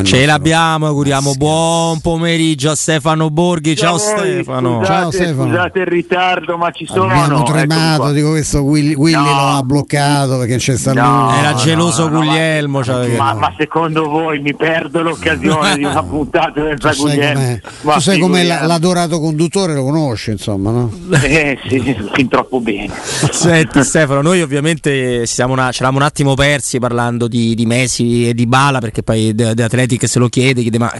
Ce l'abbiamo, auguriamo buon pomeriggio a Stefano Borghi. Ciao, Ciao Stefano. Scusate, Ciao Stefano. Scusate il ritardo, ma ci sono. Abbiamo tremato, dico questo Willy, Willy no. lo ha bloccato perché c'è stato. No, Era geloso no, Guglielmo. Cioè, ma, ma, secondo voi mi perdo l'occasione di una puntata del Guglielmo? Tu sai come l'adorato conduttore lo conosce, insomma, no? Eh sì, fin troppo bene. Senti Stefano, noi ovviamente siamo una, ci eravamo un attimo persi parlando di, di Messi e di Bala perché poi di atleti che se lo chiede, chiede ma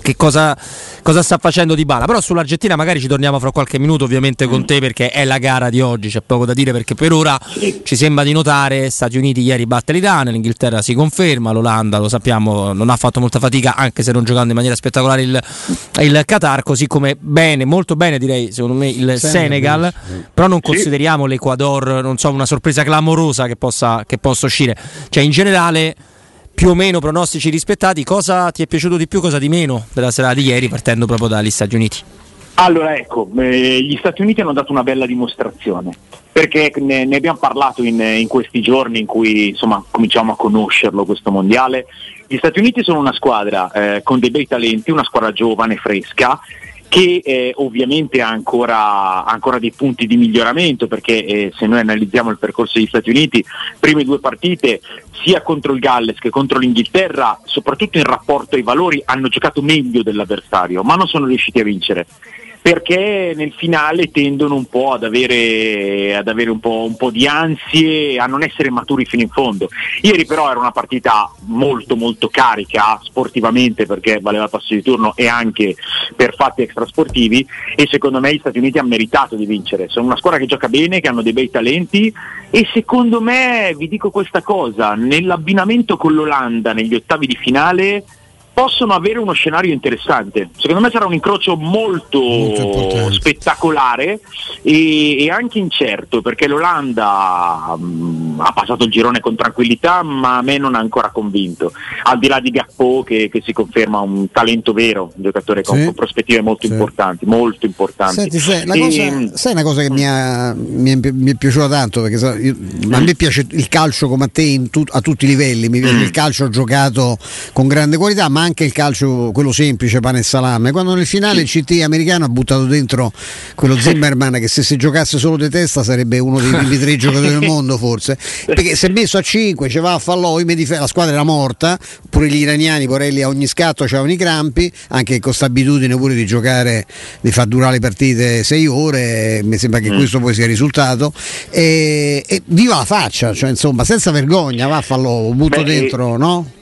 che cosa, cosa, sta facendo Di Bala. Però sull'Argentina magari ci torniamo fra qualche minuto ovviamente con mm. te perché è la gara di oggi, c'è poco da dire perché per ora ci sembra di notare Stati Uniti ieri batte l'Italia, l'Inghilterra si conferma, l'Olanda lo sappiamo non ha fatto molta fatica anche se non giocando in maniera spettacolare il, il Qatar, così come bene, molto bene direi secondo me il Senegal, però non consideriamo l'Ecuador, non so, una sorpresa clamorosa che possa, che possa uscire. Cioè in generale più o meno pronostici rispettati, cosa ti è piaciuto di più, cosa di meno della serata di ieri partendo proprio dagli Stati Uniti? Allora ecco, eh, gli Stati Uniti hanno dato una bella dimostrazione, perché ne, ne abbiamo parlato in, in, questi giorni in cui insomma, cominciamo a conoscerlo questo mondiale. Gli Stati Uniti sono una squadra eh, con dei bei talenti, una squadra giovane, fresca, che eh, ovviamente ha ancora, ancora, dei punti di miglioramento perché eh, se noi analizziamo il percorso degli Stati Uniti, prime due partite sia contro il Galles che contro l'Inghilterra, soprattutto in rapporto ai valori, hanno giocato meglio dell'avversario, ma non sono riusciti a vincere perché nel finale tendono un po' ad avere, ad avere un, po', un, po', di ansie, a non essere maturi fino in fondo. Ieri però era una partita molto molto carica sportivamente perché valeva passo di turno e anche per fatti extrasportivi e secondo me gli Stati Uniti hanno meritato di vincere. Sono una squadra che gioca bene, che hanno dei bei talenti e secondo me, vi dico questa cosa, nell'abbinamento con l'Olanda negli ottavi di finale possono avere uno scenario interessante. Secondo me sarà un incrocio molto, molto spettacolare e, e, anche incerto perché l'Olanda mh, mm, ha passato il girone con tranquillità ma a me non ha ancora convinto. Al di là di Gappo che, che si conferma un talento vero, un giocatore con, sì. con prospettive molto sì. importanti, molto importanti. Senti, sai, e, cosa, sai, una cosa che mi, ha, mi, è, mi è, piaciuta tanto perché so, io, a me piace il calcio come a te tu, a tutti i livelli, mi piace mm. il calcio giocato con grande qualità ma anche il calcio, quello semplice, pane e salame. Quando nel finale il CT americano ha buttato dentro quello Zimmerman che se si giocasse solo di testa sarebbe uno dei primi tre giocatori del mondo forse. Perché si è messo a 5, ci va a fallò, la squadra era morta, pure gli iraniani, Porelli a ogni scatto avevano i crampi, anche con questa abitudine pure di giocare, di far durare le partite 6 ore, mi sembra che mm. questo poi sia il risultato. E, e viva la faccia, cioè insomma, senza vergogna, va a fallò, butto Beh, dentro, no?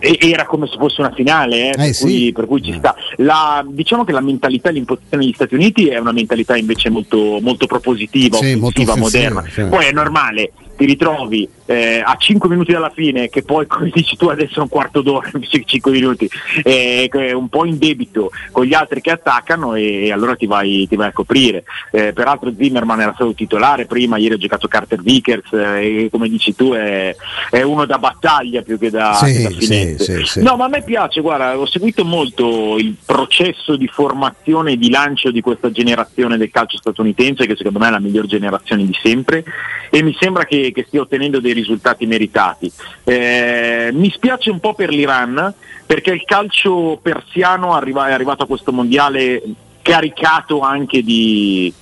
Era come se fosse una finale, eh, per, eh, cui, sì. per, cui, ci sta. La, diciamo che la mentalità e l'imposizione degli Stati Uniti è una mentalità invece molto, molto propositiva, sì, offensiva, molto moderna. Sì. Poi è normale, ti ritrovi eh, a 5 minuti dalla fine, che poi come dici tu adesso è un quarto d'ora invece che 5 minuti, eh, un po' in debito con gli altri che attaccano e, e allora ti vai, ti vai, a coprire. Eh, peraltro Zimmerman era stato titolare prima, ieri ha giocato Carter Vickers eh, e come dici tu è, è, uno da battaglia più che da, sì, che finesse. Sì, sì, no, ma a me piace, guarda, ho seguito molto il processo di formazione e di lancio di questa generazione del calcio statunitense che secondo me è la miglior generazione di sempre e mi sembra che che, stia ottenendo dei risultati meritati. Eh, mi spiace un po' per l'Iran perché il calcio persiano è arrivato a questo mondiale caricato anche di,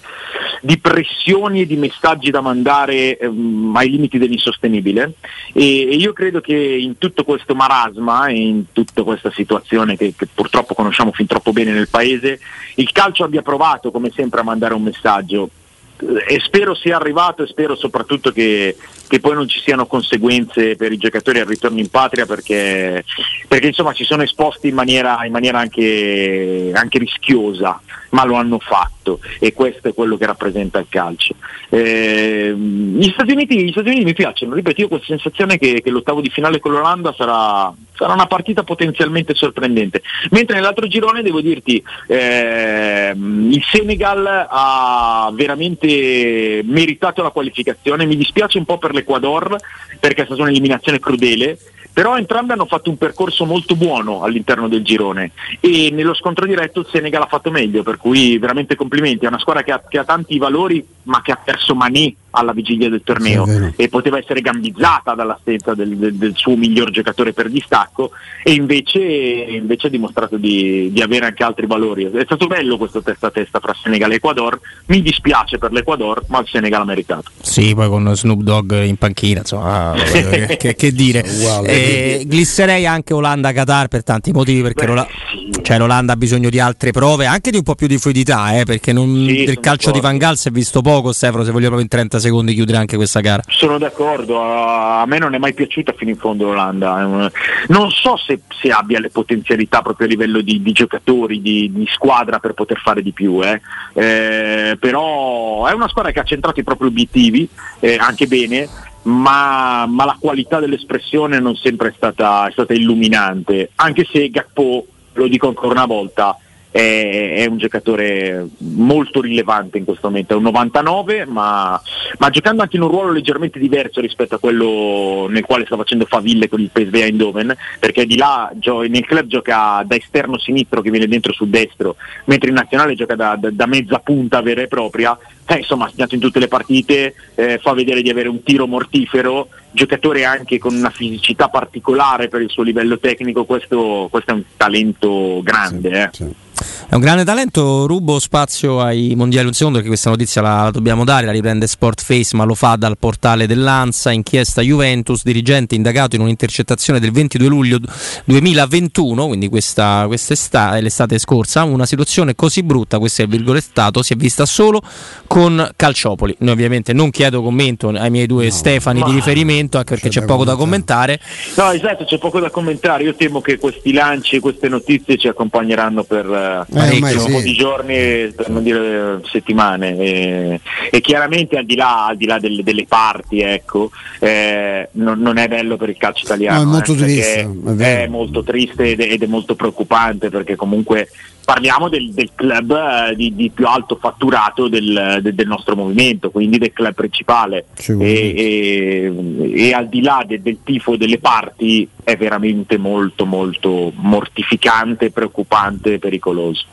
di pressioni e di messaggi da mandare ehm, ai limiti dell'insostenibile e, e, io credo che in tutto questo marasma e in tutta questa situazione che, che, purtroppo conosciamo fin troppo bene nel paese, il calcio abbia provato come sempre a mandare un messaggio e spero sia arrivato e spero soprattutto che, che, poi non ci siano conseguenze per i giocatori al ritorno in patria perché, perché insomma si sono esposti in maniera, in maniera anche, anche, rischiosa ma lo hanno fatto e questo è quello che rappresenta il calcio. Eh, gli, Stati Uniti, gli, Stati Uniti, mi piacciono ripeto io ho questa sensazione che, che l'ottavo di finale con l'Olanda sarà, sarà, una partita potenzialmente sorprendente. Mentre nell'altro girone devo dirti eh, il Senegal ha veramente meritato la qualificazione. Mi dispiace un po' per l'Ecuador perché è stata un'eliminazione crudele, però entrambi hanno fatto un percorso molto buono all'interno del girone. E nello scontro diretto il Senegal ha fatto meglio, per cui veramente complimenti, è una squadra che ha, che ha tanti valori ma che ha perso Mané alla vigilia del torneo e poteva essere gambizzata dall'assenza del, del, del, suo miglior giocatore per distacco e invece, invece ha dimostrato di, di, avere anche altri valori. È stato bello questo testa a testa fra Senegal e Ecuador, mi dispiace per l'Ecuador ma il Senegal ha meritato. Sì, poi con Snoop Dogg in panchina, insomma, ah, che, che, dire. Eh, glisserei anche Olanda-Qatar per tanti motivi perché Beh, l'Olanda, sì. cioè, l'Olanda ha bisogno di altre prove, anche di un po' più di fluidità, eh, perché non, sì, del calcio d'accordo. di Van Gaal si è visto poco, Stefano, se vogliamo proprio in 30 secondi chiudere anche questa gara. Sono d'accordo, a me non è mai piaciuta fino in fondo l'Olanda. Non so se, se abbia le potenzialità proprio a livello di, di giocatori, di, di, squadra per poter fare di più, eh. Eh, però è una squadra che ha centrato i propri obiettivi eh, anche bene. Ma, ma, la qualità dell'espressione non sempre è stata, è stata illuminante, anche se Gakpo, lo dico ancora una volta, è, è, un giocatore molto rilevante in questo momento, è un 99 ma, ma, giocando anche in un ruolo leggermente diverso rispetto a quello nel quale sta facendo Faville con il PSV Eindhoven perché di là nel club gioca da esterno sinistro che viene dentro sul destro mentre in nazionale gioca da, da, da mezza punta vera e propria eh, insomma ha segnato in tutte le partite, eh, fa vedere di avere un tiro mortifero, giocatore anche con una fisicità particolare per il suo livello tecnico, questo, questo è un talento grande. Sì, eh. sì. È un grande talento, rubo spazio ai mondiali un secondo perché questa notizia la, la dobbiamo dare, la riprende Sportface ma lo fa dal portale dell'ANSA, inchiesta Juventus, dirigente indagato in un'intercettazione del 22 luglio 2021, quindi questa, quest'estate, l'estate scorsa, una situazione così brutta, questo è il virgolettato, si è vista solo con Calciopoli. Noi ovviamente non chiedo commento ai miei due no, Stefani di riferimento anche perché c'è, c'è poco da commentare. No esatto, c'è poco da commentare, io temo che questi lanci e queste notizie ci accompagneranno per eh, un sì. po' di giorni, per non dire settimane. E, e chiaramente al di là, al di là delle, delle, parti, ecco, eh, non, non, è bello per il calcio italiano. No, è molto eh, triste. È, è, molto triste ed è, ed è molto preoccupante perché comunque parliamo del, del club eh, di, di, più alto fatturato del, de, del, nostro movimento, quindi del club principale e, e, e, al di là de, del tifo delle parti è veramente molto molto mortificante, preoccupante e pericoloso.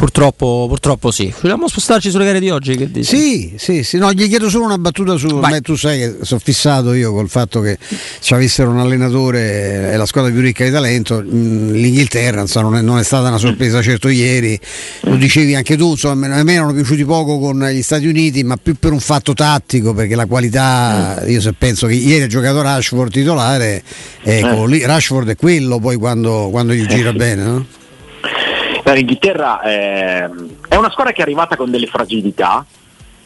Purtroppo, purtroppo sì. Vogliamo spostarci sulle gare di oggi? Che dici? Sì, sì, sì. No, gli chiedo solo una battuta su me. Tu sai che sono fissato io col fatto che ci avessero un allenatore, è la squadra più ricca di talento. Mm, L'Inghilterra insomma, non, è, non, è, stata una sorpresa certo ieri, lo dicevi anche tu, insomma, a me erano piaciuti poco con gli Stati Uniti, ma più per un fatto tattico, perché la qualità, io se penso che ieri ha giocato Rashford titolare, ecco, lì, Rashford è quello poi quando, quando gli gira bene, no? L'Inghilterra è, è una squadra che è arrivata con delle fragilità,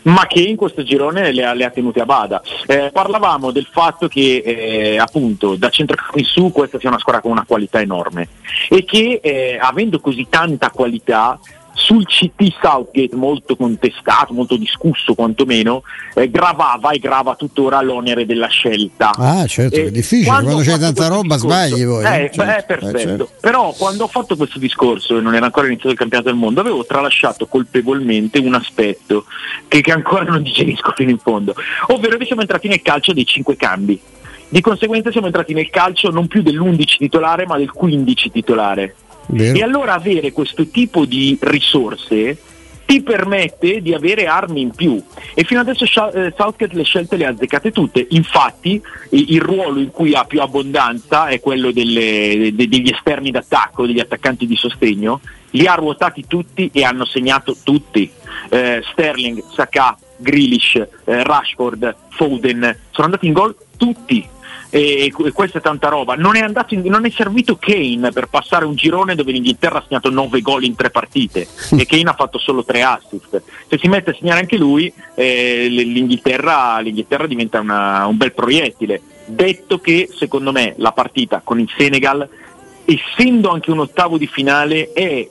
ma che in questo girone le ha, le ha tenute a bada. Eh, parlavamo del fatto che eh, appunto da centrocampo in su questa sia una squadra con una qualità enorme e che eh, avendo così tanta qualità sul CT Southgate molto contestato, molto discusso quantomeno, eh, gravava e grava tuttora l'onere della scelta. Ah certo, eh, è difficile, quando, quando c'è tanta roba discorso, sbagli poi. Eh, certo, eh, perfetto, certo. però quando ho fatto questo discorso e non era ancora iniziato il campionato del mondo, avevo tralasciato colpevolmente un aspetto che, che ancora non digerisco fino in fondo, ovvero che siamo entrati nel calcio dei cinque cambi. Di conseguenza siamo entrati nel calcio non più dell'11 titolare ma del 15 titolare. Vero. E allora avere questo tipo di risorse ti permette di avere armi in più. E fino adesso eh, Southgate le scelte le ha azzeccate tutte. Infatti il ruolo in cui ha più abbondanza è quello delle, degli esterni d'attacco degli attaccanti di sostegno. Li ha ruotati tutti e hanno segnato tutti. Eh, Sterling, Saka, Grealish, eh, Rashford, Foden sono andati in gol tutti e, questa è tanta roba. Non è, in, non è, servito Kane per passare un girone dove l'Inghilterra ha segnato 9 gol in tre partite e Kane ha fatto solo 3 assist. Se si mette a segnare anche lui, eh, l'Inghilterra, l'Inghilterra, diventa una, un bel proiettile. Detto che secondo me la partita con il Senegal, essendo anche un ottavo di finale, è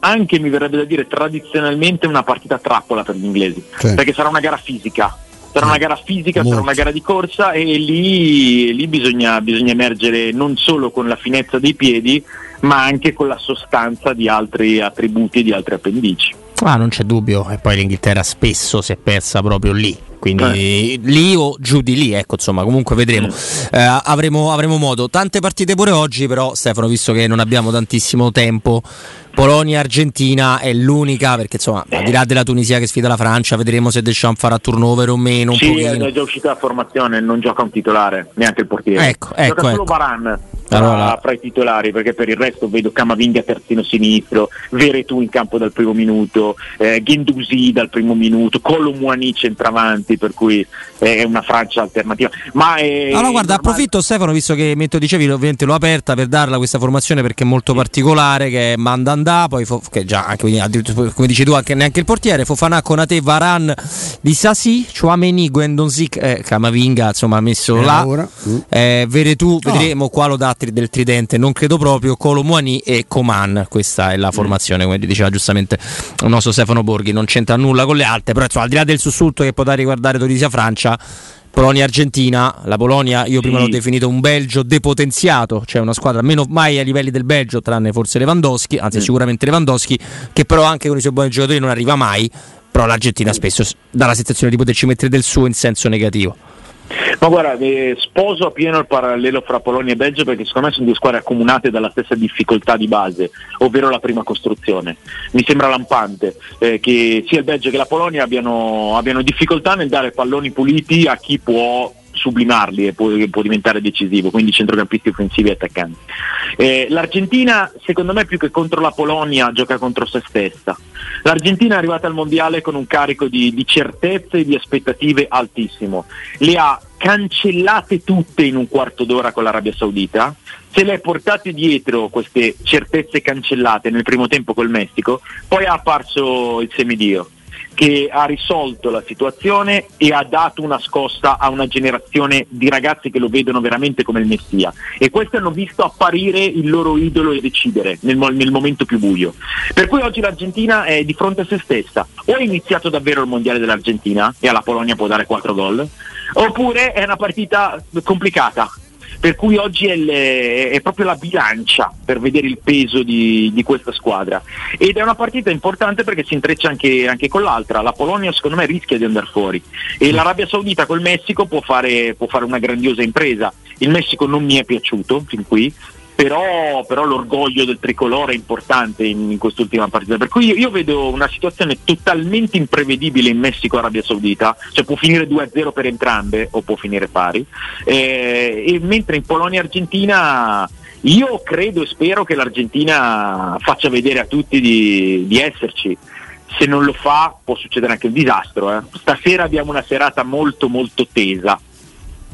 anche mi verrebbe da dire tradizionalmente una partita trappola per gli inglesi, sì. perché sarà una gara fisica sarà una gara fisica, Molto. sarà una gara di corsa e lì, lì bisogna, bisogna, emergere non solo con la finezza dei piedi, ma anche con la sostanza di altri attributi e di altre appendici. Ah, non c'è dubbio, e poi l'Inghilterra spesso si è persa proprio lì. Quindi eh. lì o giù di lì, ecco, insomma, comunque vedremo. Mm. Eh, avremo, avremo modo. Tante partite pure oggi, però, Stefano, visto che non abbiamo tantissimo tempo, Polonia-Argentina è l'unica, perché insomma, al di là della Tunisia che sfida la Francia, vedremo se Deschamps farà turnover o meno. Un sì, pochino. è già uscita la formazione, non gioca un titolare, neanche il portiere. Ecco, ecco, gioca solo ecco. Baran allora. fra i titolari perché per il resto vedo Camavinga terzino sinistro, Veretù in campo dal primo minuto, eh, Gendusi dal primo minuto, Colomwani centravanti per cui è una Francia alternativa. Ma è allora guarda, normale... approfitto Stefano visto che metto dicevi ovviamente l'ho aperta per darla questa formazione perché è molto particolare che è Mandanda, poi che già anche come dici tu anche neanche il portiere, Fofana, Conate, Varan, Di Sassi, Chouameni, Guendonzic, eh, Camavinga insomma ha messo là, mm. eh, Veretù, oh. vedremo qua lo dà del tridente, non credo proprio, Colomuani e Coman, questa è la mm. formazione, come diceva giustamente il nostro Stefano Borghi, non c'entra nulla con le altre, però insomma, al di là del sussulto che potrà riguardare Tunisia-Francia, Polonia-Argentina, la Polonia io prima sì. l'ho definito un Belgio depotenziato, cioè una squadra meno mai ai livelli del Belgio, tranne forse Lewandowski, anzi mm. sicuramente Lewandowski, che però anche con i suoi buoni giocatori non arriva mai, però l'Argentina spesso dà la sensazione di poterci mettere del suo in senso negativo. Ma guarda, eh, sposo a pieno il parallelo fra Polonia e Belgio perché secondo me sono due squadre accomunate dalla stessa difficoltà di base, ovvero la prima costruzione. Mi sembra lampante eh, che sia il Belgio che la Polonia abbiano, abbiano difficoltà nel dare palloni puliti a chi può sublimarli e può, può, diventare decisivo, quindi centrocampisti offensivi e attaccanti. Eh, L'Argentina, secondo me, più che contro la Polonia, gioca contro se stessa. L'Argentina è arrivata al mondiale con un carico di, di certezze e di aspettative altissimo. Le ha cancellate tutte in un quarto d'ora con l'Arabia Saudita, se le ha portate dietro queste certezze cancellate nel primo tempo col Messico, poi è apparso il semidio che ha risolto la situazione e ha dato una scossa a una generazione di ragazzi che lo vedono veramente come il messia e questi hanno visto apparire il loro idolo e decidere nel, nel momento più buio. Per cui oggi l'Argentina è di fronte a se stessa, o è iniziato davvero il mondiale dell'Argentina e alla Polonia può dare 4 gol, oppure è una partita complicata per cui oggi è, le, è, proprio la bilancia per vedere il peso di, di, questa squadra. Ed è una partita importante perché si intreccia anche, anche, con l'altra, la Polonia secondo me rischia di andare fuori. E l'Arabia Saudita col Messico può fare, può fare una grandiosa impresa, il Messico non mi è piaciuto fin qui, però, però, l'orgoglio del tricolore è importante in, in quest'ultima partita. Per cui io, io, vedo una situazione totalmente imprevedibile in Messico-Arabia Saudita, cioè può finire 2-0 per entrambe o può finire pari, eh, e mentre in Polonia-Argentina io credo e spero che l'Argentina faccia vedere a tutti di, di esserci. Se non lo fa può succedere anche un disastro. Eh. Stasera abbiamo una serata molto molto tesa.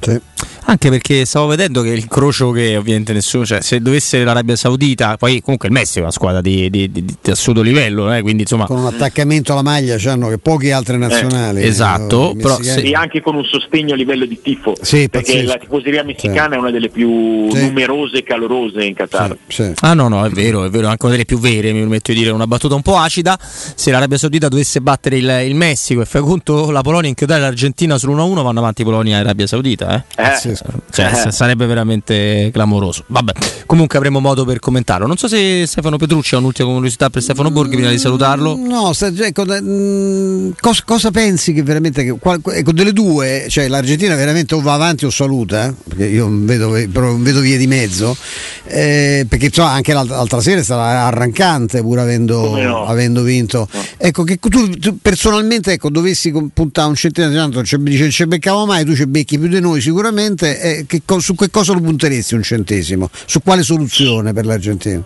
Sì. Anche perché stavo vedendo che l'incrocio che ovviamente nessuno, cioè se dovesse l'Arabia Saudita, poi comunque il Messico è una squadra di, di, di, di assoluto livello, eh, quindi insomma... Con un attaccamento alla maglia c'hanno che poche altre nazionali. Eh, esatto, eh, però se... e anche con un sostegno a livello di tifo, sì, perché pazzesco. la tifoseria messicana sì. è una delle più sì. numerose e calorose in Qatar. Ah no, no, è vero, è vero, anche una delle più vere, mi permetto di dire, una battuta un po' acida. Se l'Arabia Saudita dovesse battere il, il Messico e fai conto la Polonia inchiodare l'Argentina sull'1-1, vanno avanti Polonia e Arabia Saudita. Eh? Eh. Cioè, eh. sarebbe veramente clamoroso. Vabbè, comunque avremo modo per commentarlo. Non so se Stefano Petrucci ha un'ultima curiosità per Stefano Borghi prima di salutarlo. No, ecco, mm, cosa, cosa, pensi che veramente qual, ecco, delle due, cioè l'Argentina veramente o va avanti o saluta, eh? perché io non vedo, non vedo via di mezzo, eh, perché cioè, anche l'altra, l'altra sera stata arrancante pur avendo, no. avendo vinto. No. Ecco che tu, tu personalmente ecco, dovessi puntare un centinaio, tanto non ci beccavo mai, tu ci becchi più di noi sicuramente, eh, che su che cosa lo punteresti un centesimo? Su quale soluzione per l'Argentina?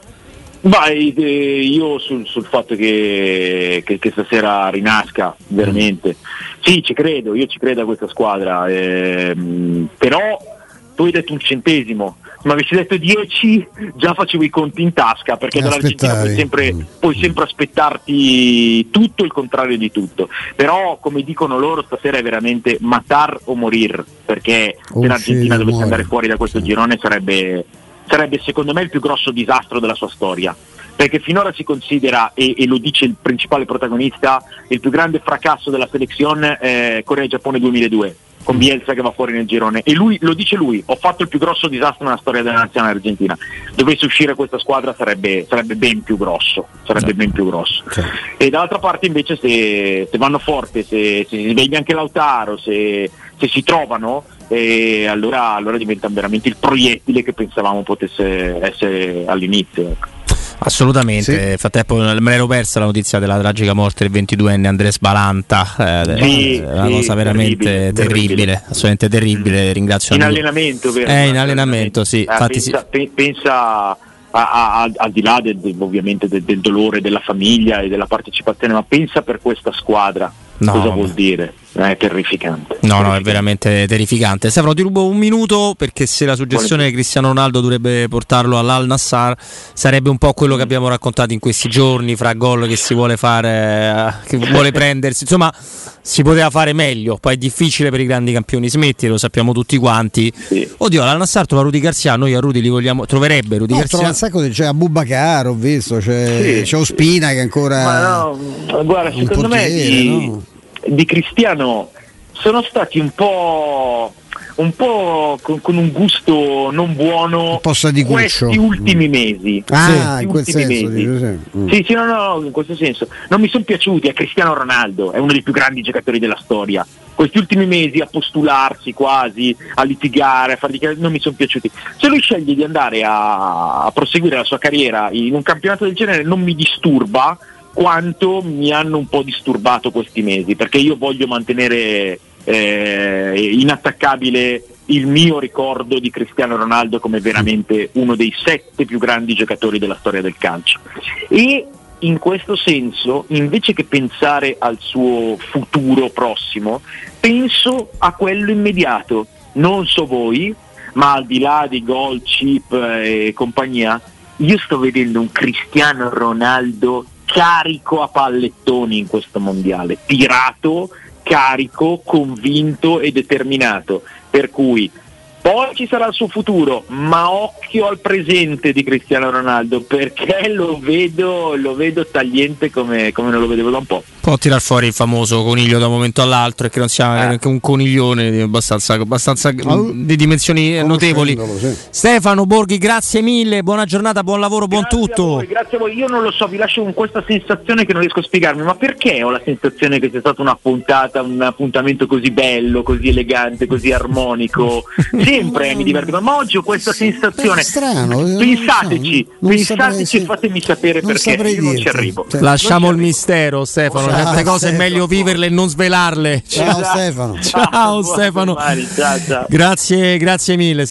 Vai, eh, io sul, sul fatto che, che, che, stasera rinasca veramente, sì ci credo, io ci credo a questa squadra, ehm, però tu hai detto un centesimo, ma avessi detto 10 già facevo i conti in tasca perché dall'Argentina puoi sempre, mm. puoi sempre, aspettarti tutto il contrario di tutto però come dicono loro stasera è veramente matar o morir perché oh, se l'Argentina dovesse muore. andare fuori da questo sì. girone sarebbe, sarebbe secondo me il più grosso disastro della sua storia perché finora si considera, e, e, lo dice il principale protagonista, il più grande fracasso della selezione eh, Corea-Giappone 2002 con Bielsa che va fuori nel girone e lui lo dice lui, ho fatto il più grosso disastro nella storia della nazionale argentina. Dovesse uscire questa squadra sarebbe, sarebbe ben più grosso, sarebbe ben più grosso. E dall'altra parte invece se, se vanno forte, se, se si sveglia anche Lautaro, se, se si trovano, e allora, allora diventa veramente il proiettile che pensavamo potesse essere all'inizio. Assolutamente, sì. frattempo me l'ero persa la notizia della tragica morte del 22enne Andres Balanta, eh, sì, una sì, cosa veramente terribile, terribile, terribile, assolutamente terribile, ringrazio. In allenamento, vero? Eh, in allenamento, sì. Eh, pensa, pe- pensa al di là del, del, ovviamente del, del dolore della famiglia e della partecipazione, ma pensa per questa squadra No, Cosa vuol dire? È terrificante. No, no, è veramente terrificante. Stefano, ti rubo un minuto perché se la suggestione di Cristiano Ronaldo dovrebbe portarlo all'Al Nassar sarebbe un po' quello che abbiamo raccontato in questi giorni fra gol che si vuole fare, eh, che vuole prendersi. Insomma, si poteva fare meglio. Poi è difficile per i grandi campioni smetti, lo sappiamo tutti quanti. Sì. Oddio, l'Al Nassar trova Rudy Garcia, noi a Rudy li vogliamo, troverebbe Rudy no, Garcia. Trova un sacco di, c'è Abubakar, ho visto, c'è, sì. c'è Ospina che ancora... Ma no, guarda, secondo portiere, me... Di... No? Di Cristiano sono stati un po', un po con, con, un gusto non buono di questi ultimi mesi. Ah, in quel senso. Mesi. Mm. Sì, sì, no, no, in questo senso. Non mi sono piaciuti a Cristiano Ronaldo, è uno dei più grandi giocatori della storia. Questi ultimi mesi a postularsi quasi, a litigare, a far dichiarare, non mi sono piaciuti. Se lui sceglie di andare a, a proseguire la sua carriera in un campionato del genere non mi disturba, quanto mi hanno un po' disturbato questi mesi, perché io voglio mantenere eh, inattaccabile il mio ricordo di Cristiano Ronaldo come veramente uno dei sette più grandi giocatori della storia del calcio. E in questo senso, invece che pensare al suo futuro prossimo, penso a quello immediato. Non so voi, ma al di là di gol, chip e compagnia, io sto vedendo un Cristiano Ronaldo carico a pallettoni in questo mondiale, tirato, carico, convinto e determinato. Per cui poi ci sarà il suo futuro, ma occhio al presente di Cristiano Ronaldo perché lo vedo, lo vedo tagliente come, come, non lo vedevo da un po'. Può tirar fuori il famoso coniglio da un momento all'altro e che non sia eh. un coniglione abbastanza, abbastanza oh. di dimensioni notevoli. Sì. Stefano Borghi, grazie mille, buona giornata, buon lavoro, grazie buon tutto. A voi, grazie a voi, io non lo so, vi lascio con questa sensazione che non riesco a spiegarmi, ma perché ho la sensazione che sia stata una puntata, un appuntamento così bello, così elegante, così armonico? sempre mi diverto, ma oggi ho questa sensazione. È strano, pensateci, so, pensateci e fatemi sapere non perché io non ci arrivo. Cioè, Lasciamo il mistero, Stefano. Certe cose Stefano. è meglio viverle e non svelarle. Ciao, ciao Stefano. Ciao, ciao Stefano. Ciao, ciao. Grazie, grazie mille.